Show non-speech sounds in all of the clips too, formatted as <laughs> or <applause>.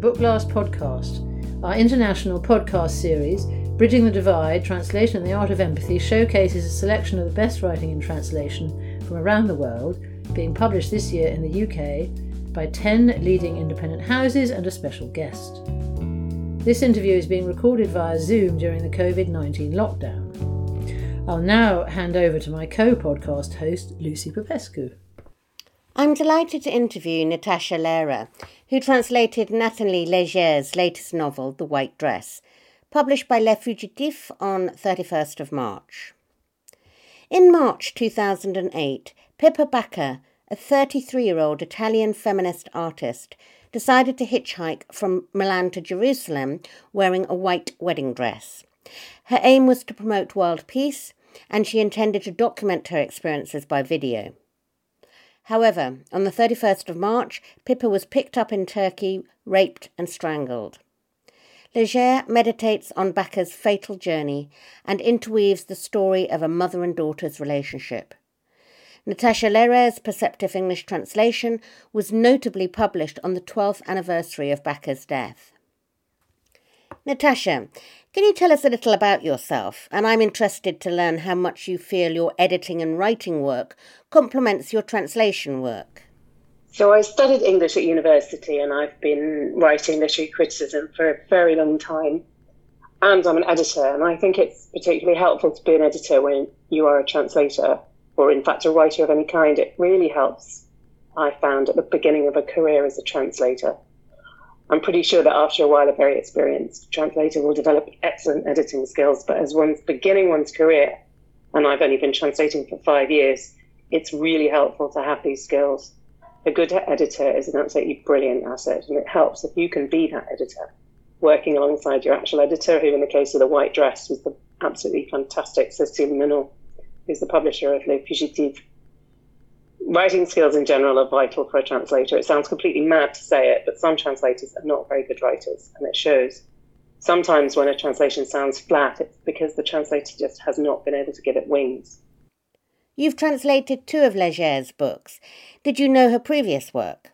Book Blast podcast, our international podcast series, Bridging the Divide Translation and the Art of Empathy, showcases a selection of the best writing in translation from around the world, being published this year in the UK by 10 leading independent houses and a special guest. This interview is being recorded via Zoom during the COVID 19 lockdown. I'll now hand over to my co podcast host, Lucy Popescu. I'm delighted to interview Natasha Lehrer, who translated Nathalie Leger's latest novel, The White Dress, published by Les Fugitives on 31st of March. In March 2008, Pippa Bacca, a 33 year old Italian feminist artist, decided to hitchhike from Milan to Jerusalem wearing a white wedding dress. Her aim was to promote world peace, and she intended to document her experiences by video. However, on the 31st of March, Pippa was picked up in Turkey, raped, and strangled. Leger meditates on Bacca's fatal journey and interweaves the story of a mother and daughter's relationship. Natasha Lehrer's Perceptive English translation was notably published on the 12th anniversary of Bacca's death. Natasha, can you tell us a little about yourself? And I'm interested to learn how much you feel your editing and writing work complements your translation work. So, I studied English at university and I've been writing literary criticism for a very long time. And I'm an editor, and I think it's particularly helpful to be an editor when you are a translator or in fact a writer of any kind, it really helps, I found, at the beginning of a career as a translator. I'm pretty sure that after a while, a very experienced translator will develop excellent editing skills, but as one's beginning one's career, and I've only been translating for five years, it's really helpful to have these skills. A good editor is an absolutely brilliant asset, and it helps if you can be that editor, working alongside your actual editor, who, in the case of the white dress, was the absolutely fantastic Cécile Menon who's the publisher of Les Fugitives. Writing skills in general are vital for a translator. It sounds completely mad to say it, but some translators are not very good writers, and it shows. Sometimes when a translation sounds flat, it's because the translator just has not been able to give it wings. You've translated two of Leger's books. Did you know her previous work?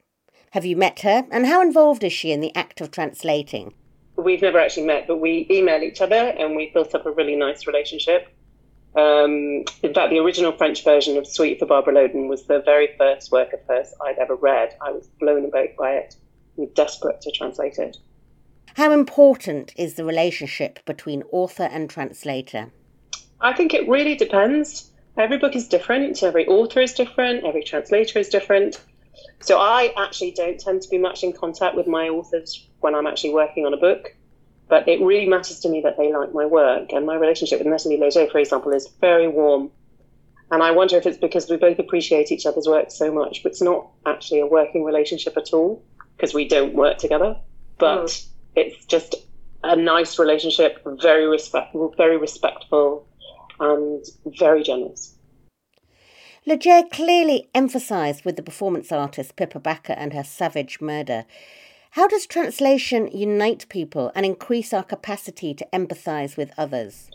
Have you met her, and how involved is she in the act of translating? We've never actually met, but we email each other and we built up a really nice relationship. Um, in fact, the original French version of Suite for Barbara Loden was the very first work of hers I'd ever read. I was blown away by it and desperate to translate it. How important is the relationship between author and translator? I think it really depends. Every book is different, every author is different, every translator is different. So I actually don't tend to be much in contact with my authors when I'm actually working on a book. But it really matters to me that they like my work. And my relationship with Nathalie Leger, for example, is very warm. And I wonder if it's because we both appreciate each other's work so much, but it's not actually a working relationship at all because we don't work together. But mm. it's just a nice relationship, very respectful, very respectful, and very generous. Leger clearly emphasised with the performance artist Pippa Bacca and her savage murder how does translation unite people and increase our capacity to empathize with others?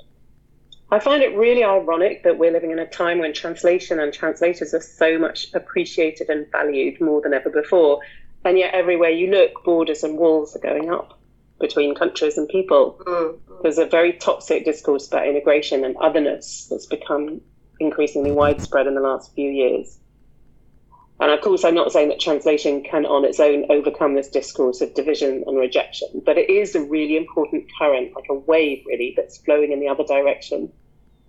I find it really ironic that we're living in a time when translation and translators are so much appreciated and valued more than ever before. And yet, everywhere you look, borders and walls are going up between countries and people. Mm-hmm. There's a very toxic discourse about immigration and otherness that's become increasingly widespread in the last few years. And of course, I'm not saying that translation can on its own overcome this discourse of division and rejection, but it is a really important current, like a wave really, that's flowing in the other direction,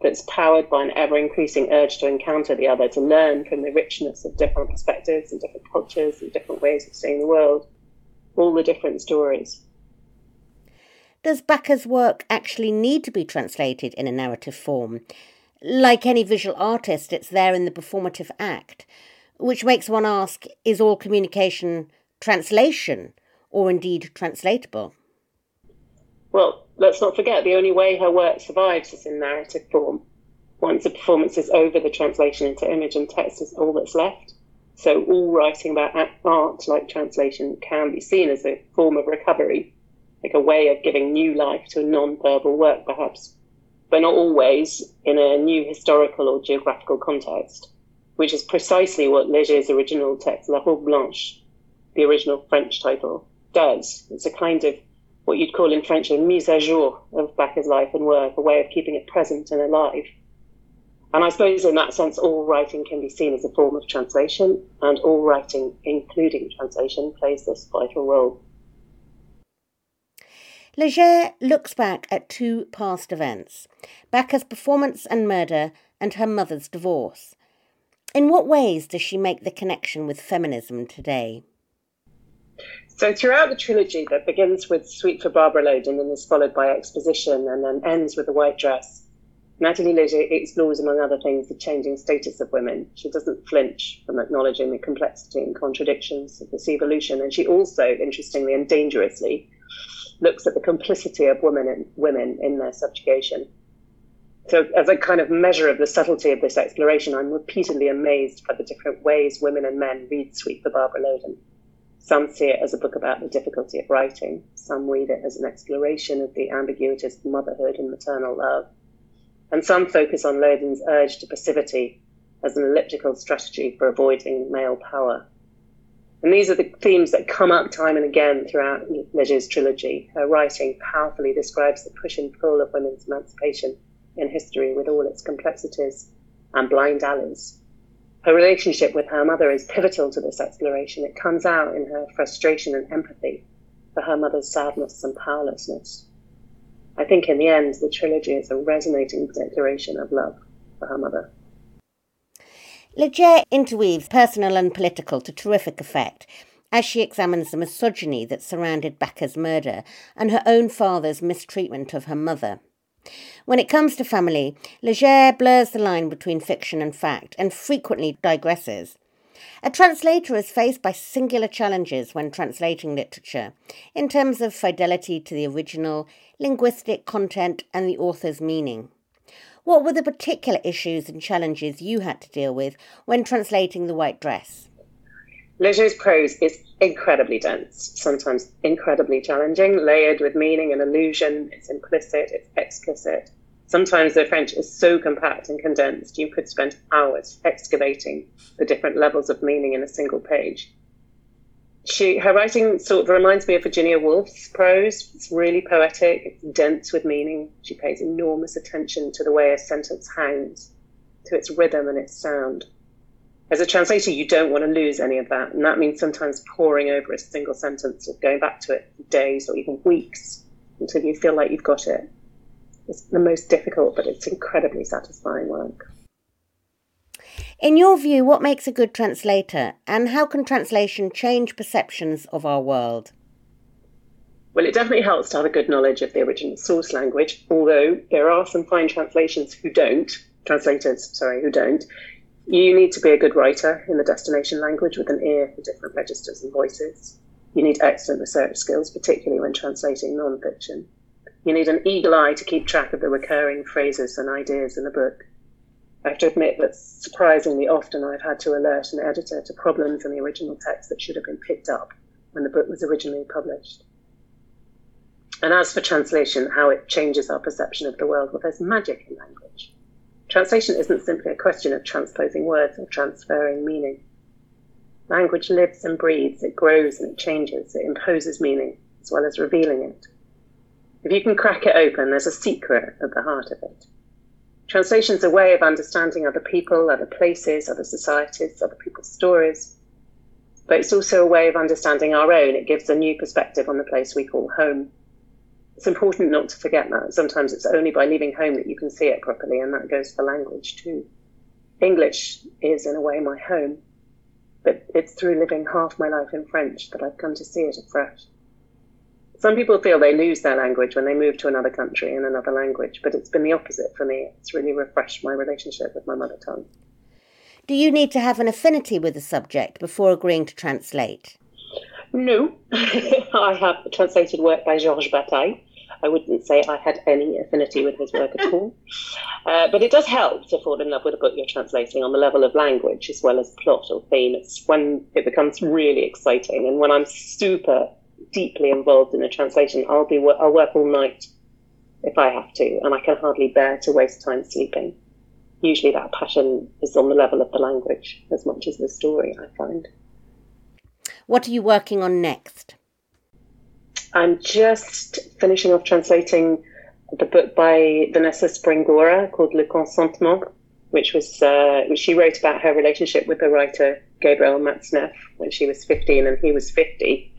that's powered by an ever increasing urge to encounter the other, to learn from the richness of different perspectives and different cultures and different ways of seeing the world, all the different stories. Does Bacca's work actually need to be translated in a narrative form? Like any visual artist, it's there in the performative act which makes one ask is all communication translation or indeed translatable? Well, let's not forget the only way her work survives is in narrative form. Once a performance is over, the translation into image and text is all that's left. So, all writing about art, like translation, can be seen as a form of recovery, like a way of giving new life to a non verbal work, perhaps, but not always in a new historical or geographical context which is precisely what Leger's original text, La Robe Blanche, the original French title, does. It's a kind of what you'd call in French a mise à jour of Bacca's life and work, a way of keeping it present and alive. And I suppose in that sense, all writing can be seen as a form of translation, and all writing, including translation, plays this vital role. Leger looks back at two past events Bacca's performance and murder, and her mother's divorce. In what ways does she make the connection with feminism today? So, throughout the trilogy that begins with Suite for Barbara Loden and is followed by Exposition and then ends with The White Dress, Nathalie Leger explores, among other things, the changing status of women. She doesn't flinch from acknowledging the complexity and contradictions of this evolution, and she also, interestingly and dangerously, looks at the complicity of women women in their subjugation. So, as a kind of measure of the subtlety of this exploration, I'm repeatedly amazed by the different ways women and men read Suite for Barbara Loden. Some see it as a book about the difficulty of writing. Some read it as an exploration of the ambiguities of motherhood and maternal love. And some focus on Loden's urge to passivity as an elliptical strategy for avoiding male power. And these are the themes that come up time and again throughout Leger's trilogy. Her writing powerfully describes the push and pull of women's emancipation in history with all its complexities and blind alleys. Her relationship with her mother is pivotal to this exploration. It comes out in her frustration and empathy for her mother's sadness and powerlessness. I think in the end, the trilogy is a resonating declaration of love for her mother. Leger interweaves personal and political to terrific effect as she examines the misogyny that surrounded Bacca's murder and her own father's mistreatment of her mother. When it comes to family, Leger blurs the line between fiction and fact and frequently digresses. A translator is faced by singular challenges when translating literature, in terms of fidelity to the original, linguistic content, and the author's meaning. What were the particular issues and challenges you had to deal with when translating The White Dress? Leger's prose is incredibly dense, sometimes incredibly challenging, layered with meaning and allusion. It's implicit, it's explicit. Sometimes the French is so compact and condensed, you could spend hours excavating the different levels of meaning in a single page she her writing sort of reminds me of Virginia Woolf's prose. It's really poetic, it's dense with meaning. She pays enormous attention to the way a sentence hangs, to its rhythm and its sound. As a translator, you don't want to lose any of that, and that means sometimes poring over a single sentence or going back to it for days or even weeks until you feel like you've got it. It's the most difficult, but it's incredibly satisfying work. In your view, what makes a good translator, and how can translation change perceptions of our world? Well, it definitely helps to have a good knowledge of the original source language, although there are some fine translations who don't, translators, sorry, who don't. You need to be a good writer in the destination language with an ear for different registers and voices. You need excellent research skills, particularly when translating non-fiction. You need an eagle eye to keep track of the recurring phrases and ideas in the book. I have to admit that surprisingly often I've had to alert an editor to problems in the original text that should have been picked up when the book was originally published. And as for translation, how it changes our perception of the world, well, there's magic in language. Translation isn't simply a question of transposing words or transferring meaning. Language lives and breathes, it grows and it changes, it imposes meaning as well as revealing it. If you can crack it open, there's a secret at the heart of it. Translation is a way of understanding other people, other places, other societies, other people's stories. But it's also a way of understanding our own. It gives a new perspective on the place we call home. It's important not to forget that. Sometimes it's only by leaving home that you can see it properly, and that goes for language too. English is, in a way, my home, but it's through living half my life in French that I've come to see it afresh. Some people feel they lose their language when they move to another country in another language, but it's been the opposite for me. It's really refreshed my relationship with my mother tongue. Do you need to have an affinity with the subject before agreeing to translate? No. <laughs> I have translated work by Georges Bataille. I wouldn't say I had any affinity with his work at all. Uh, but it does help to fall in love with a book you're translating on the level of language as well as plot or theme. It's when it becomes really exciting and when I'm super deeply involved in a translation, I'll be I'll work all night if I have to, and I can hardly bear to waste time sleeping. Usually, that passion is on the level of the language as much as the story. I find. What are you working on next? I'm just finishing off translating the book by Vanessa Springora called Le Consentement, which was uh, which she wrote about her relationship with the writer Gabriel Matzneff when she was 15 and he was 50.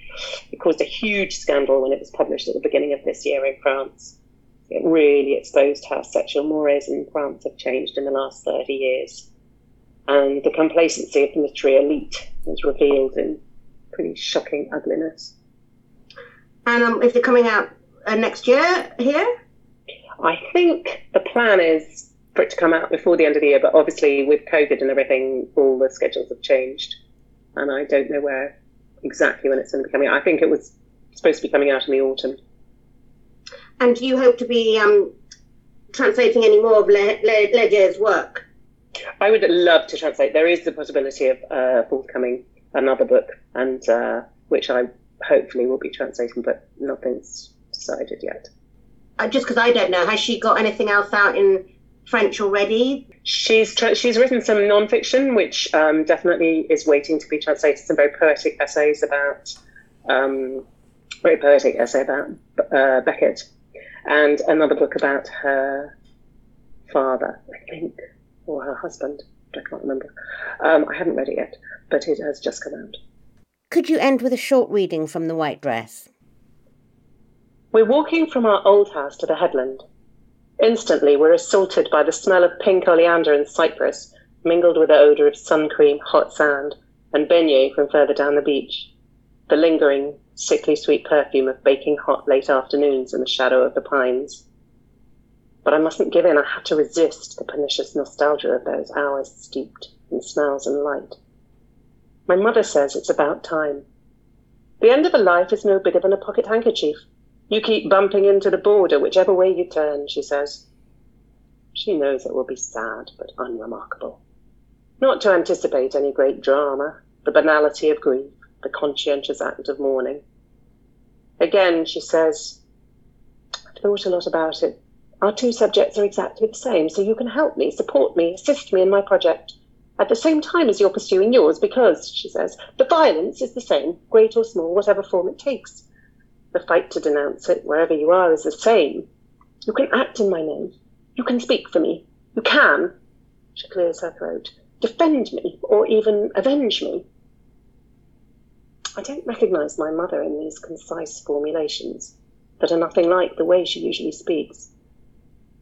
It caused a huge scandal when it was published at the beginning of this year in France. It really exposed how sexual mores in France have changed in the last 30 years. And the complacency of the literary elite was revealed in pretty shocking ugliness. And um, is it coming out uh, next year here? I think the plan is for it to come out before the end of the year, but obviously with COVID and everything, all the schedules have changed. And I don't know where exactly when it's going to be coming out. I think it was supposed to be coming out in the autumn. And do you hope to be um, translating any more of Le- Le- Leger's work? I would love to translate. There is the possibility of uh, forthcoming another book, and uh, which I hopefully will be translating, but nothing's decided yet. Uh, just because I don't know, has she got anything else out in French already? She's tra- she's written some nonfiction, which um, definitely is waiting to be translated. Some very poetic essays about, um, very poetic essay about uh, Beckett, and another book about her father, I think, or her husband. I can't remember. Um, I haven't read it yet, but it has just come out. Could you end with a short reading from The White Dress? We're walking from our old house to the headland. Instantly, we're assaulted by the smell of pink oleander and cypress, mingled with the odour of sun cream, hot sand, and beignet from further down the beach. The lingering, sickly sweet perfume of baking hot late afternoons in the shadow of the pines. But I mustn't give in. I have to resist the pernicious nostalgia of those hours steeped in smells and light. My mother says it's about time. The end of a life is no bigger than a pocket handkerchief. You keep bumping into the border whichever way you turn, she says. She knows it will be sad but unremarkable. Not to anticipate any great drama, the banality of grief, the conscientious act of mourning. Again, she says, I've thought a lot about it. Our two subjects are exactly the same, so you can help me, support me, assist me in my project at the same time as you're pursuing yours because, she says, the violence is the same, great or small, whatever form it takes. The fight to denounce it, wherever you are, is the same. You can act in my name. You can speak for me. You can, she clears her throat, defend me or even avenge me. I don't recognize my mother in these concise formulations that are nothing like the way she usually speaks.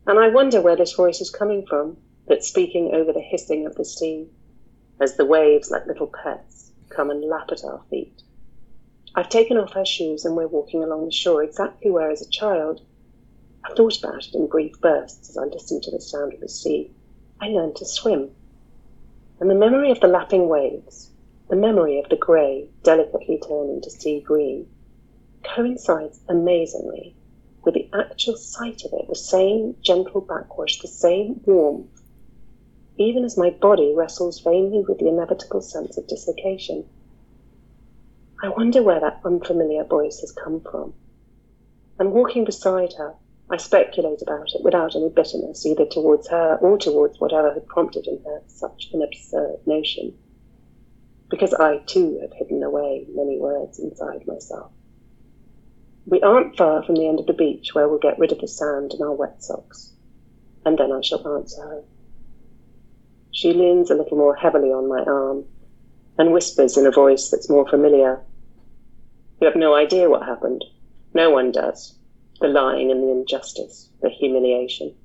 And I wonder where this voice is coming from that's speaking over the hissing of the sea as the waves, like little pets, come and lap at our feet. I've taken off her shoes and we're walking along the shore exactly where, as a child, I thought about it in brief bursts as I listened to the sound of the sea. I learned to swim. And the memory of the lapping waves, the memory of the grey delicately turning to sea green, coincides amazingly with the actual sight of it, the same gentle backwash, the same warmth, even as my body wrestles vainly with the inevitable sense of dislocation. I wonder where that unfamiliar voice has come from. And walking beside her, I speculate about it without any bitterness, either towards her or towards whatever had prompted in her such an absurd notion. Because I too have hidden away many words inside myself. We aren't far from the end of the beach where we'll get rid of the sand and our wet socks. And then I shall answer her. She leans a little more heavily on my arm and whispers in a voice that's more familiar. You have no idea what happened. No one does. The lying and the injustice, the humiliation.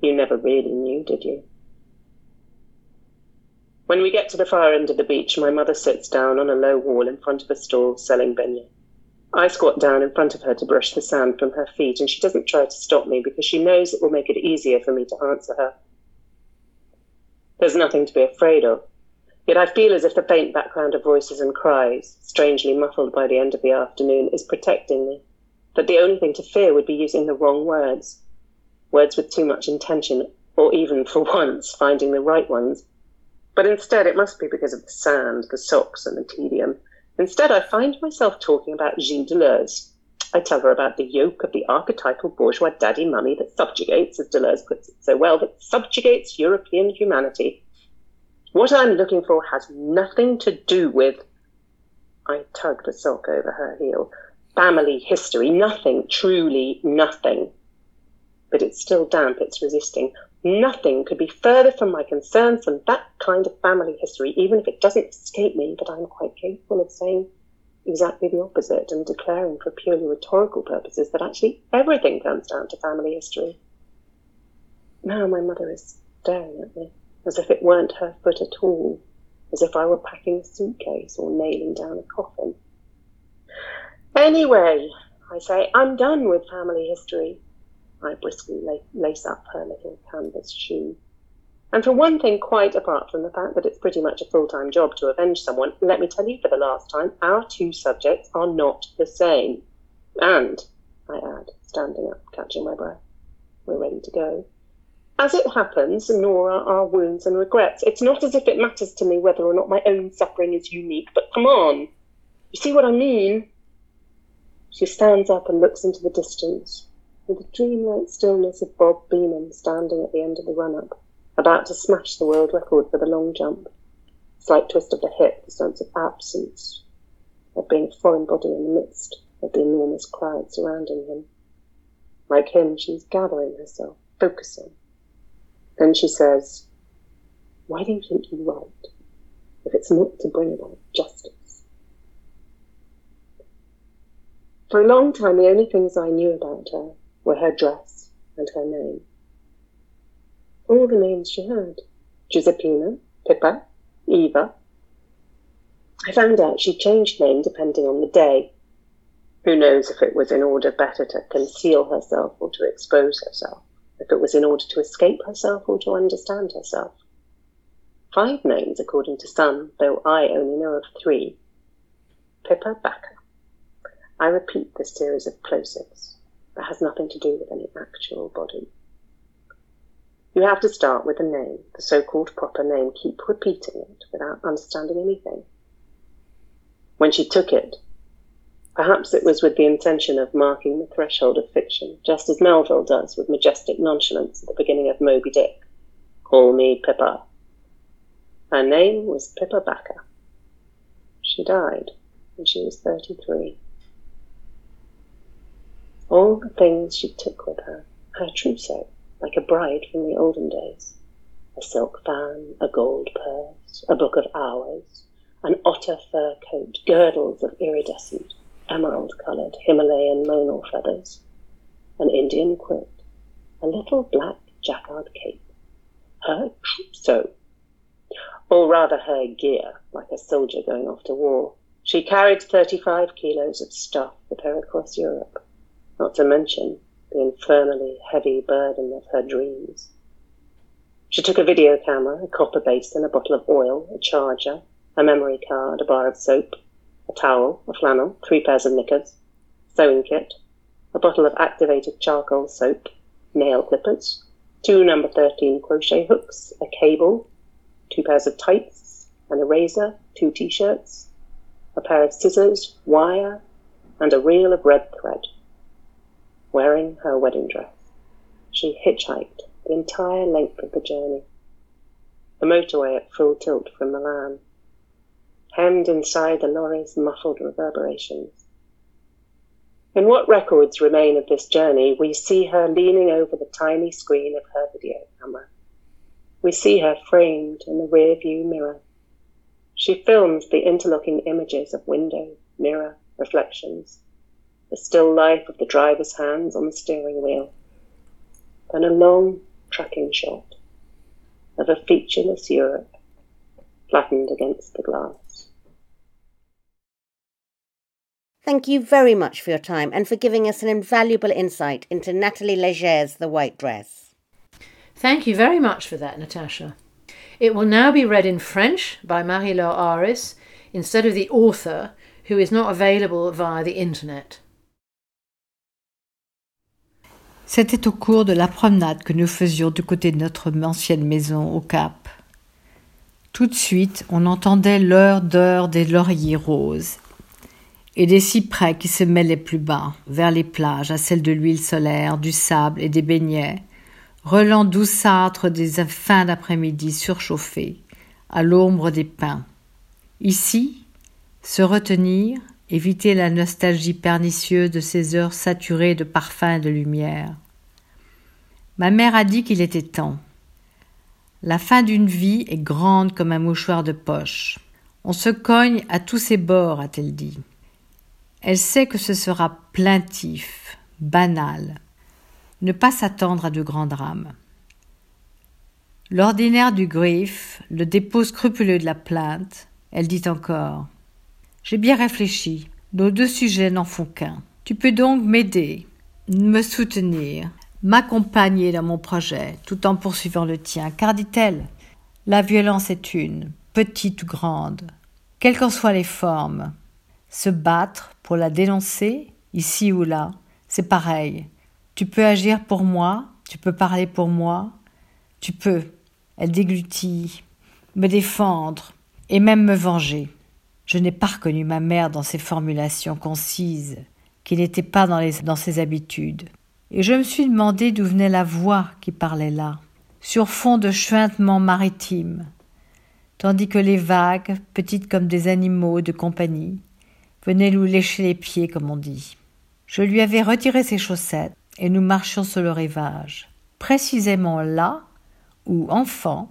You never really knew, did you? When we get to the far end of the beach, my mother sits down on a low wall in front of a stall selling beignet. I squat down in front of her to brush the sand from her feet, and she doesn't try to stop me because she knows it will make it easier for me to answer her. There's nothing to be afraid of. Yet I feel as if the faint background of voices and cries, strangely muffled by the end of the afternoon, is protecting me. That the only thing to fear would be using the wrong words. Words with too much intention, or even, for <laughs> once, finding the right ones. But instead, it must be because of the sand, the socks, and the tedium. Instead, I find myself talking about Gilles Deleuze, I tell her about the yoke of the archetypal bourgeois daddy mummy that subjugates, as Deleuze puts it so well, that subjugates European humanity. What I'm looking for has nothing to do with. I tug the sock over her heel. family history, nothing, truly nothing. But it's still damp, it's resisting. Nothing could be further from my concerns than that kind of family history, even if it doesn't escape me that I'm quite capable of saying exactly the opposite and declaring for purely rhetorical purposes that actually everything comes down to family history. Now my mother is staring at me as if it weren't her foot at all, as if I were packing a suitcase or nailing down a coffin. Anyway, I say, I'm done with family history. I briskly lace up her little canvas shoe. And for one thing, quite apart from the fact that it's pretty much a full time job to avenge someone, let me tell you for the last time, our two subjects are not the same. And, I add, standing up, catching my breath, we're ready to go. As it happens, nor are our wounds and regrets. It's not as if it matters to me whether or not my own suffering is unique, but come on. You see what I mean? She stands up and looks into the distance, with the dreamlike stillness of Bob Beamon standing at the end of the run up, about to smash the world record for the long jump. Slight twist of the hip, the sense of absence, of being a foreign body in the midst of the enormous crowd surrounding him. Like him, she's gathering herself, focusing. Then she says, Why do you think you write if it's not to bring about justice? For a long time, the only things I knew about her were her dress and her name. All the names she had Giuseppina, Pippa, Eva. I found out she changed name depending on the day. Who knows if it was in order better to conceal herself or to expose herself, if it was in order to escape herself or to understand herself. Five names, according to some, though I only know of three. Pippa Bacca. I repeat this series of plosives that has nothing to do with any actual body. You have to start with a name, the so-called proper name, keep repeating it without understanding anything. When she took it, perhaps it was with the intention of marking the threshold of fiction, just as Melville does with majestic nonchalance at the beginning of Moby Dick. Call me Pippa. Her name was Pippa Bacca. She died when she was 33 all the things she took with her, her trousseau, like a bride from the olden days. A silk fan, a gold purse, a book of hours, an otter fur coat, girdles of iridescent, emerald-coloured Himalayan monal feathers, an Indian quilt, a little black jacquard cape. Her trousseau, or rather her gear, like a soldier going off to war. She carried 35 kilos of stuff with her across Europe not to mention the infernally heavy burden of her dreams. She took a video camera, a copper basin, a bottle of oil, a charger, a memory card, a bar of soap, a towel, a flannel, three pairs of knickers, sewing kit, a bottle of activated charcoal soap, nail clippers, two number 13 crochet hooks, a cable, two pairs of tights, an eraser, two t-shirts, a pair of scissors, wire, and a reel of red thread wearing her wedding dress. She hitchhiked the entire length of the journey. The motorway at full tilt from Milan, hemmed inside the lorry's muffled reverberations. In what records remain of this journey, we see her leaning over the tiny screen of her video camera. We see her framed in the rear view mirror. She films the interlocking images of window, mirror, reflections, the still life of the driver's hands on the steering wheel, then a long tracking shot of a featureless Europe flattened against the glass. Thank you very much for your time and for giving us an invaluable insight into Nathalie Leger's The White Dress. Thank you very much for that, Natasha. It will now be read in French by Marie-Laure Aris instead of the author, who is not available via the internet. C'était au cours de la promenade que nous faisions du côté de notre ancienne maison au Cap. Tout de suite, on entendait l'heure d'heure des lauriers roses et des cyprès qui se mêlaient plus bas, vers les plages, à celles de l'huile solaire, du sable et des beignets, relents douceâtres des fins d'après-midi surchauffés, à l'ombre des pins. Ici, se retenir, éviter la nostalgie pernicieuse de ces heures saturées de parfums et de lumière. Ma mère a dit qu'il était temps. La fin d'une vie est grande comme un mouchoir de poche. On se cogne à tous ses bords, a-t-elle dit. Elle sait que ce sera plaintif, banal. Ne pas s'attendre à de grands drames. L'ordinaire du grief, le dépôt scrupuleux de la plainte, elle dit encore J'ai bien réfléchi, nos deux sujets n'en font qu'un. Tu peux donc m'aider, me soutenir, m'accompagner dans mon projet, tout en poursuivant le tien, car dit-elle, la violence est une, petite ou grande, quelles qu'en soient les formes. Se battre pour la dénoncer, ici ou là, c'est pareil. Tu peux agir pour moi, tu peux parler pour moi, tu peux elle déglutit, me défendre et même me venger. Je n'ai pas reconnu ma mère dans ses formulations concises, qui n'étaient pas dans, ses habitudes. Et je me suis demandé d'où venait la voix qui parlait là, sur fond de chuintements maritimes, tandis que les vagues, petites comme des animaux de compagnie, venaient nous lécher les pieds, comme on dit. Je lui avais retiré ses chaussettes et nous marchions sur le rivage, précisément là où, enfant,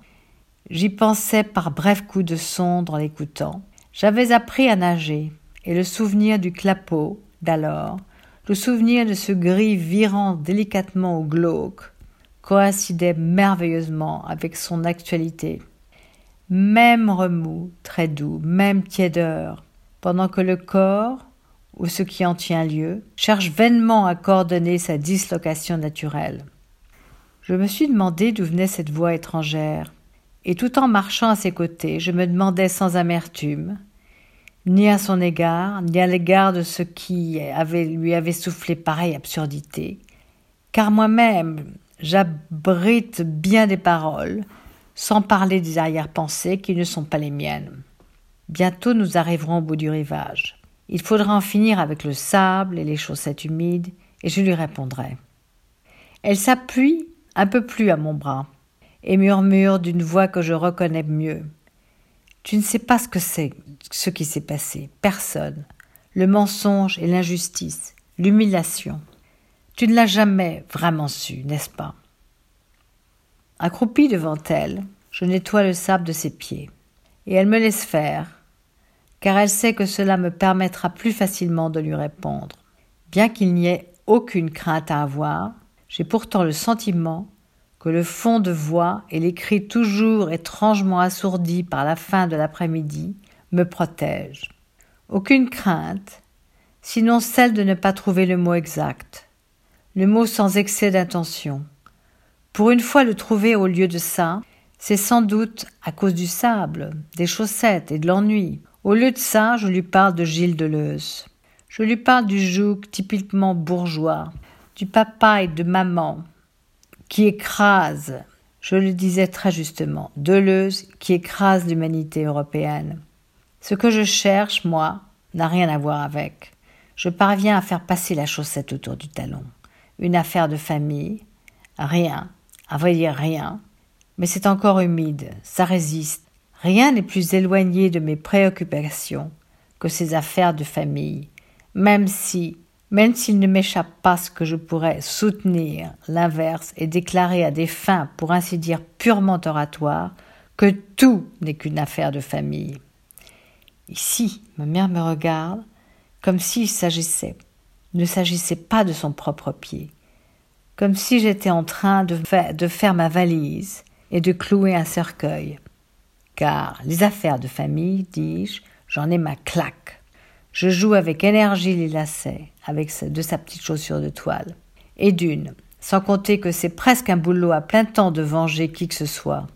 j'y pensais par brefs coups de sonde en l'écoutant. J'avais appris à nager, et le souvenir du clapot d'alors, le souvenir de ce gris virant délicatement au glauque, coïncidait merveilleusement avec son actualité. Même remous, très doux, même tiédeur, pendant que le corps, ou ce qui en tient lieu, cherche vainement à coordonner sa dislocation naturelle. Je me suis demandé d'où venait cette voix étrangère, et tout en marchant à ses côtés, je me demandais sans amertume, ni à son égard, ni à l'égard de ce qui lui avait soufflé pareille absurdité, car moi-même j'abrite bien des paroles, sans parler des arrière-pensées qui ne sont pas les miennes. Bientôt nous arriverons au bout du rivage. Il faudra en finir avec le sable et les chaussettes humides, et je lui répondrai. Elle s'appuie un peu plus à mon bras, et murmure d'une voix que je reconnais mieux. Tu ne sais pas ce que c'est, ce qui s'est passé. Personne. Le mensonge et l'injustice, l'humiliation. Tu ne l'as jamais vraiment su, n'est-ce pas? Accroupie devant elle, je nettoie le sable de ses pieds, et elle me laisse faire, car elle sait que cela me permettra plus facilement de lui répondre. Bien qu'il n'y ait aucune crainte à avoir, j'ai pourtant le sentiment que le fond de voix et les cris toujours étrangement assourdis par la fin de l'après-midi me protègent. Aucune crainte, sinon celle de ne pas trouver le mot exact, le mot sans excès d'intention. Pour une fois le trouver au lieu de ça, c'est sans doute à cause du sable, des chaussettes et de l'ennui. Au lieu de ça, je lui parle de Gilles Deleuze. Je lui parle du joug typiquement bourgeois, du papa et de maman, qui écrase, je le disais très justement, Deleuze qui écrase l'humanité européenne. Ce que je cherche, moi, n'a rien à voir avec. Je parviens à faire passer la chaussette autour du talon. Une affaire de famille, rien, à vrai dire rien, mais c'est encore humide, ça résiste. Rien n'est plus éloigné de mes préoccupations que ces affaires de famille, même si, même s'il ne m'échappe pas ce que je pourrais soutenir l'inverse et déclarer à des fins, pour ainsi dire, purement oratoires, que tout n'est qu'une affaire de famille. Ici, ma mère me regarde comme s'il s'agissait, ne s'agissait pas de son propre pied, comme si j'étais en train de, de faire ma valise et de clouer un cercueil. Car les affaires de famille, dis-je, j'en ai ma claque. Je joue avec énergie les lacets, avec de sa petite chaussure de toile. Et d'une, sans compter que c'est presque un boulot à plein temps de venger qui que ce soit.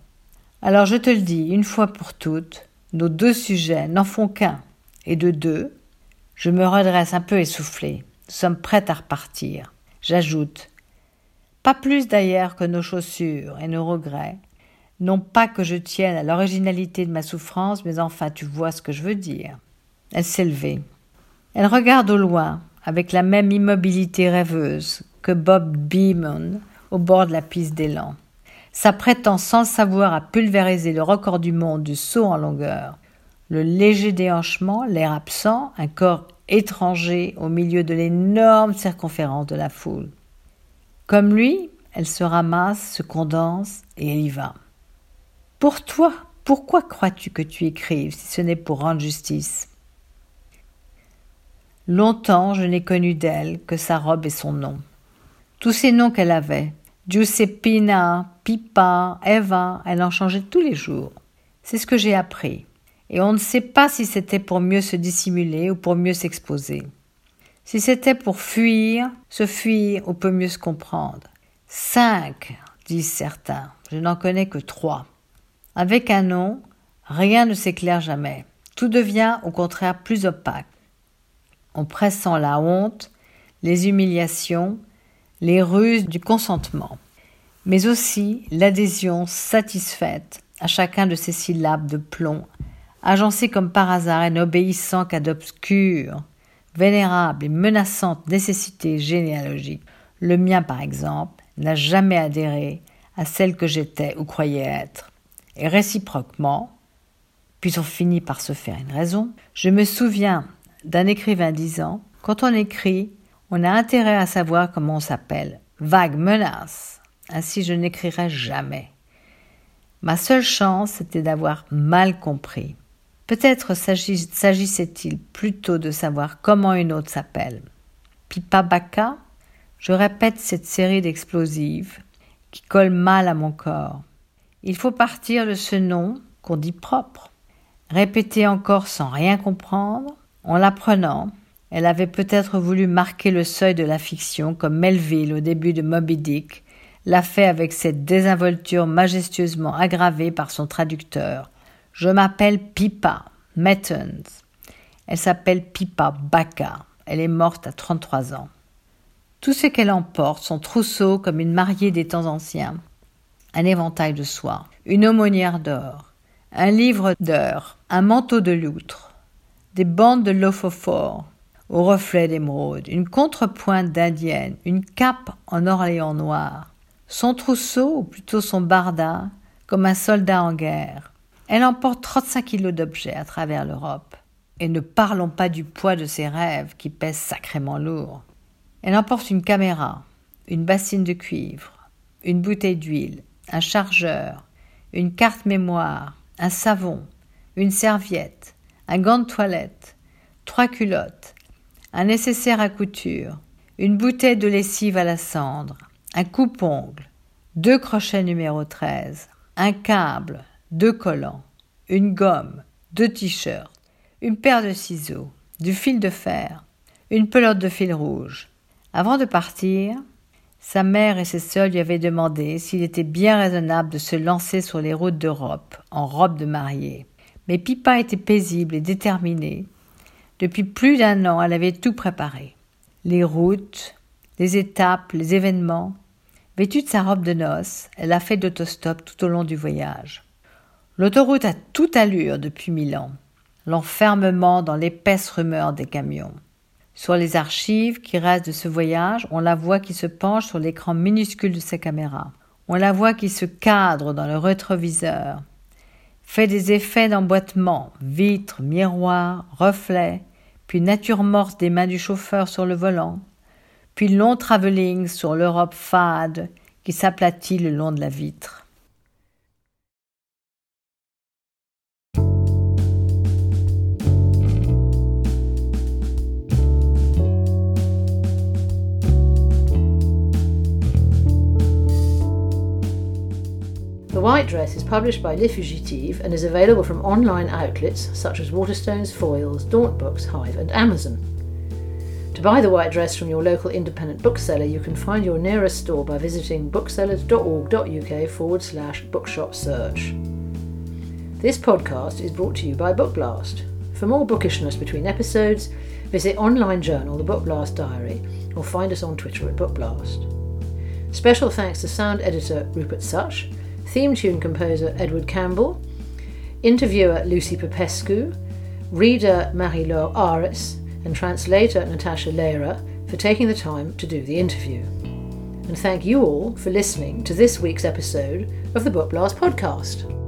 Alors je te le dis, une fois pour toutes, nos deux sujets n'en font qu'un. Et de deux, je me redresse un peu essoufflé. Nous sommes prêts à repartir. J'ajoute, pas plus d'ailleurs que nos chaussures et nos regrets. Non pas que je tienne à l'originalité de ma souffrance, mais enfin tu vois ce que je veux dire. Elle s'est levée. Elle regarde au loin, avec la même immobilité rêveuse que Bob Beamon au bord de la piste d'élan, s'apprêtant sans le savoir à pulvériser le record du monde du saut en longueur. le léger déhanchement, l'air absent, un corps étranger au milieu de l'énorme circonférence de la foule. Comme lui, elle se ramasse, se condense et elle y va. Pour toi, pourquoi crois-tu que tu écrives si ce n'est pour rendre justice? Longtemps je n'ai connu d'elle que sa robe et son nom. Tous ces noms qu'elle avait, Giuseppina, Pipa, Eva, elle en changeait tous les jours. C'est ce que j'ai appris. Et on ne sait pas si c'était pour mieux se dissimuler ou pour mieux s'exposer. Si c'était pour fuir, se fuir ou peut mieux se comprendre. Cinq, disent certains. Je n'en connais que trois. Avec un nom, rien ne s'éclaire jamais. Tout devient au contraire plus opaque. En pressant la honte, les humiliations, les ruses du consentement, mais aussi l'adhésion satisfaite à chacun de ces syllabes de plomb, agencées comme par hasard et n'obéissant qu'à d'obscures, vénérables et menaçantes nécessités généalogiques. Le mien, par exemple, n'a jamais adhéré à celle que j'étais ou croyais être. Et réciproquement, puis on finit par se faire une raison, je me souviens d'un écrivain disant Quand on écrit, on a intérêt à savoir comment on s'appelle. Vague menace. Ainsi je n'écrirai jamais. Ma seule chance était d'avoir mal compris. Peut-être s'agissait-il plutôt de savoir comment une autre s'appelle. Pipa Baka Je répète cette série d'explosives qui collent mal à mon corps. Il faut partir de ce nom qu'on dit propre. Répéter encore sans rien comprendre, en l'apprenant, elle avait peut-être voulu marquer le seuil de la fiction comme Melville au début de Moby Dick l'a fait avec cette désinvolture majestueusement aggravée par son traducteur. Je m'appelle Pipa Mettons. Elle s'appelle Pipa Baka. Elle est morte à 33 ans. Tout ce qu'elle emporte, son trousseau comme une mariée des temps anciens, un éventail de soie, une aumônière d'or, un livre d'heures, un manteau de loutre, des bandes de lophophore au reflet d'émeraude, une contrepointe d'indienne, une cape en orléans noir, son trousseau, ou plutôt son barda, comme un soldat en guerre. Elle emporte 35 kilos d'objets à travers l'Europe. Et ne parlons pas du poids de ses rêves qui pèsent sacrément lourd. Elle emporte une caméra, une bassine de cuivre, une bouteille d'huile, un chargeur, une carte mémoire, un savon, une serviette, un gant de toilette, trois culottes, un nécessaire à couture, une bouteille de lessive à la cendre, un coupe-ongle, deux crochets numéro 13, un câble, deux collants, une gomme, deux t-shirts, une paire de ciseaux, du fil de fer, une pelote de fil rouge. Avant de partir, sa mère et ses sœurs lui avaient demandé s'il était bien raisonnable de se lancer sur les routes d'Europe en robe de mariée. Mais Pipa était paisible et déterminée. Depuis plus d'un an, elle avait tout préparé. Les routes, les étapes, les événements. Vêtue de sa robe de noces, elle a fait d'autostop tout au long du voyage. L'autoroute a toute allure depuis mille ans. L'enfermement dans l'épaisse rumeur des camions. Sur les archives qui restent de ce voyage, on la voit qui se penche sur l'écran minuscule de sa caméra. On la voit qui se cadre dans le rétroviseur, fait des effets d'emboîtement, vitres, miroirs, reflets, puis nature morte des mains du chauffeur sur le volant, puis long travelling sur l'Europe fade qui s'aplatit le long de la vitre. The White Dress is published by Les Fugitives and is available from online outlets such as Waterstones, Foyles, Daunt Books, Hive, and Amazon. To buy The White Dress from your local independent bookseller, you can find your nearest store by visiting booksellers.org.uk forward slash bookshop search. This podcast is brought to you by Bookblast. For more bookishness between episodes, visit online journal The Bookblast Diary or find us on Twitter at Bookblast. Special thanks to sound editor Rupert Such theme tune composer Edward Campbell, interviewer Lucy Popescu, reader Marie-Laure Aris, and translator Natasha Lehrer for taking the time to do the interview. And thank you all for listening to this week's episode of the Book Blast podcast.